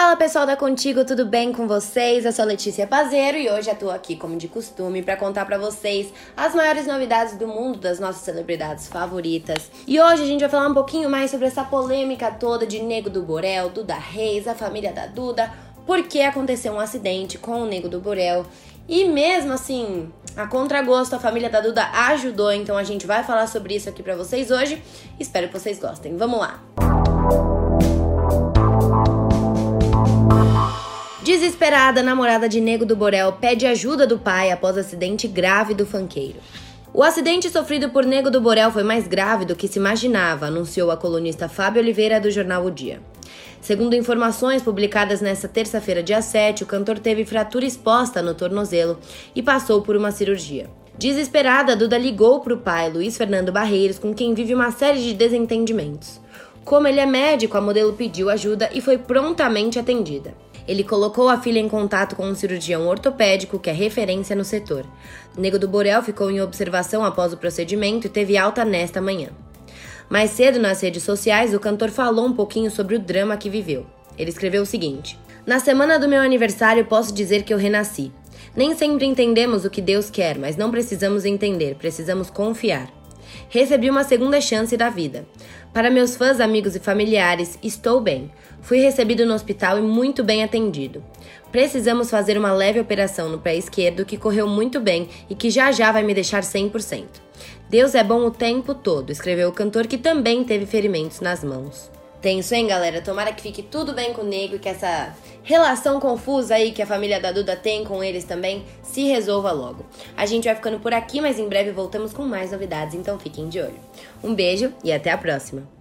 Fala pessoal da Contigo, tudo bem com vocês? Eu sou Letícia Pazeiro e hoje eu tô aqui, como de costume, para contar para vocês as maiores novidades do mundo das nossas celebridades favoritas. E hoje a gente vai falar um pouquinho mais sobre essa polêmica toda de Nego do Borel, Duda Reis, a família da Duda, porque aconteceu um acidente com o Nego do Borel. E mesmo assim, a contragosto, a família da Duda ajudou, então a gente vai falar sobre isso aqui para vocês hoje. Espero que vocês gostem. Vamos lá! Desesperada, a namorada de Nego do Borel pede ajuda do pai após acidente grave do fanqueiro. O acidente sofrido por Nego do Borel foi mais grave do que se imaginava, anunciou a colunista Fábio Oliveira do jornal O Dia. Segundo informações publicadas nesta terça-feira, dia 7, o cantor teve fratura exposta no tornozelo e passou por uma cirurgia. Desesperada, Duda ligou para o pai, Luiz Fernando Barreiros, com quem vive uma série de desentendimentos. Como ele é médico, a modelo pediu ajuda e foi prontamente atendida. Ele colocou a filha em contato com um cirurgião ortopédico que é referência no setor. Nego do Borel ficou em observação após o procedimento e teve alta nesta manhã. Mais cedo nas redes sociais, o cantor falou um pouquinho sobre o drama que viveu. Ele escreveu o seguinte: Na semana do meu aniversário, posso dizer que eu renasci. Nem sempre entendemos o que Deus quer, mas não precisamos entender, precisamos confiar. Recebi uma segunda chance da vida. Para meus fãs, amigos e familiares, estou bem. Fui recebido no hospital e muito bem atendido. Precisamos fazer uma leve operação no pé esquerdo que correu muito bem e que já já vai me deixar 100%. Deus é bom o tempo todo, escreveu o cantor que também teve ferimentos nas mãos. Tenso, hein, galera? Tomara que fique tudo bem com o Nego e que essa relação confusa aí que a família da Duda tem com eles também se resolva logo. A gente vai ficando por aqui, mas em breve voltamos com mais novidades, então fiquem de olho. Um beijo e até a próxima!